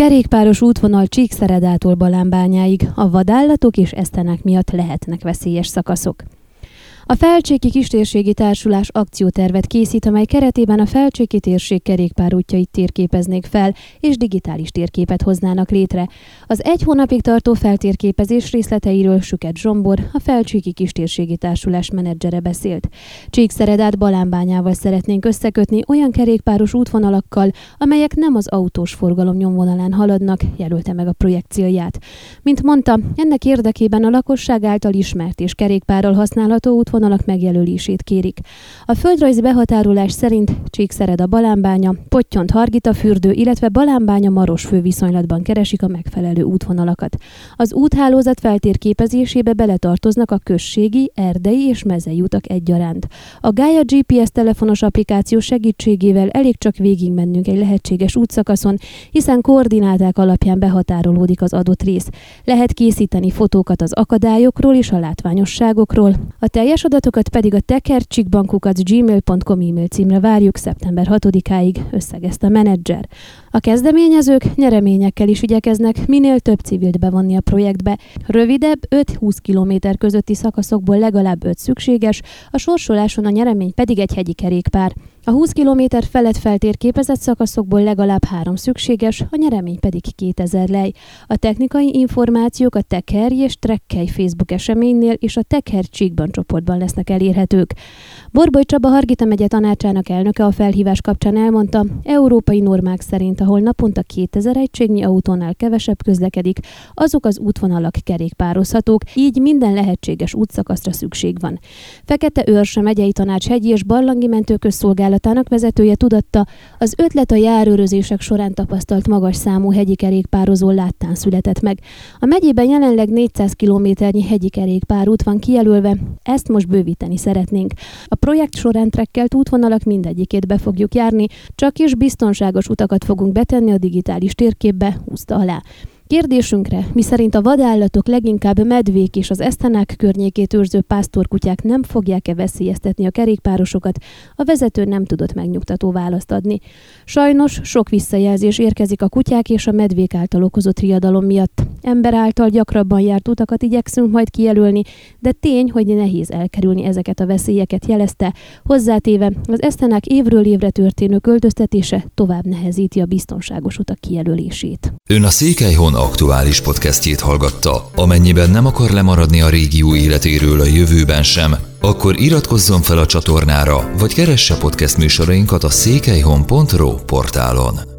Kerékpáros útvonal Csíkszeredától Balánbányáig a vadállatok és esztenek miatt lehetnek veszélyes szakaszok. A Felcséki Kistérségi Társulás akciótervet készít, amely keretében a Felcséki térség kerékpárútjait térképeznék fel, és digitális térképet hoznának létre. Az egy hónapig tartó feltérképezés részleteiről Süket Zsombor, a Felcséki Kistérségi Társulás menedzsere beszélt. Csíkszeredát Balánbányával szeretnénk összekötni olyan kerékpáros útvonalakkal, amelyek nem az autós forgalom nyomvonalán haladnak, jelölte meg a projekcióját. Mint mondta, ennek érdekében a lakosság által ismert és kerékpárral használható útvonal útvonalak megjelölését kérik. A földrajzi behatárolás szerint Csíkszered a Balánbánya, Pottyont Hargita fürdő, illetve Balánbánya Maros fő viszonylatban keresik a megfelelő útvonalakat. Az úthálózat feltérképezésébe beletartoznak a községi, erdei és mezei utak egyaránt. A Gaia GPS telefonos applikáció segítségével elég csak végigmennünk egy lehetséges útszakaszon, hiszen koordináták alapján behatárolódik az adott rész. Lehet készíteni fotókat az akadályokról és a látványosságokról. A teljes adatokat pedig a tekercsikbankukat gmail.com e-mail címre várjuk szeptember 6-áig, összegezte a menedzser. A kezdeményezők nyereményekkel is igyekeznek minél több civilt bevonni a projektbe. Rövidebb 5-20 km közötti szakaszokból legalább 5 szükséges, a sorsoláson a nyeremény pedig egy hegyi kerékpár. A 20 km felett feltérképezett szakaszokból legalább három szükséges, a nyeremény pedig 2000 lej. A technikai információk a Tekerj és Trekkely Facebook eseménynél és a Teker Csíkban csoportban lesznek elérhetők. Borboly Csaba Hargita megye tanácsának elnöke a felhívás kapcsán elmondta, európai normák szerint, ahol naponta 2000 egységnyi autónál kevesebb közlekedik, azok az útvonalak kerékpározhatók, így minden lehetséges útszakaszra szükség van. Fekete Őrse megyei tanács hegyi és barlangi mentőközszolgálatának vezetője tudatta, az ötlet a járőrözések során tapasztalt magas számú hegyi kerékpározó láttán született meg. A megyében jelenleg 400 kilométernyi hegyi kerékpárút van kijelölve, ezt most bővíteni szeretnénk. A projekt során trekkelt útvonalak mindegyikét be fogjuk járni, csak is biztonságos utakat fogunk betenni a digitális térképbe, húzta alá. Kérdésünkre, miszerint a vadállatok leginkább medvék és az esztenák környékét őrző pásztorkutyák nem fogják-e veszélyeztetni a kerékpárosokat, a vezető nem tudott megnyugtató választ adni. Sajnos sok visszajelzés érkezik a kutyák és a medvék által okozott riadalom miatt. Ember által gyakrabban járt utakat igyekszünk majd kijelölni, de tény, hogy nehéz elkerülni ezeket a veszélyeket jelezte. Hozzátéve, az esztenák évről évre történő költöztetése tovább nehezíti a biztonságos utak kijelölését. Ön a Székelyhon aktuális podcastjét hallgatta. Amennyiben nem akar lemaradni a régió életéről a jövőben sem, akkor iratkozzon fel a csatornára, vagy keresse podcast műsorainkat a székelyhon.pro portálon.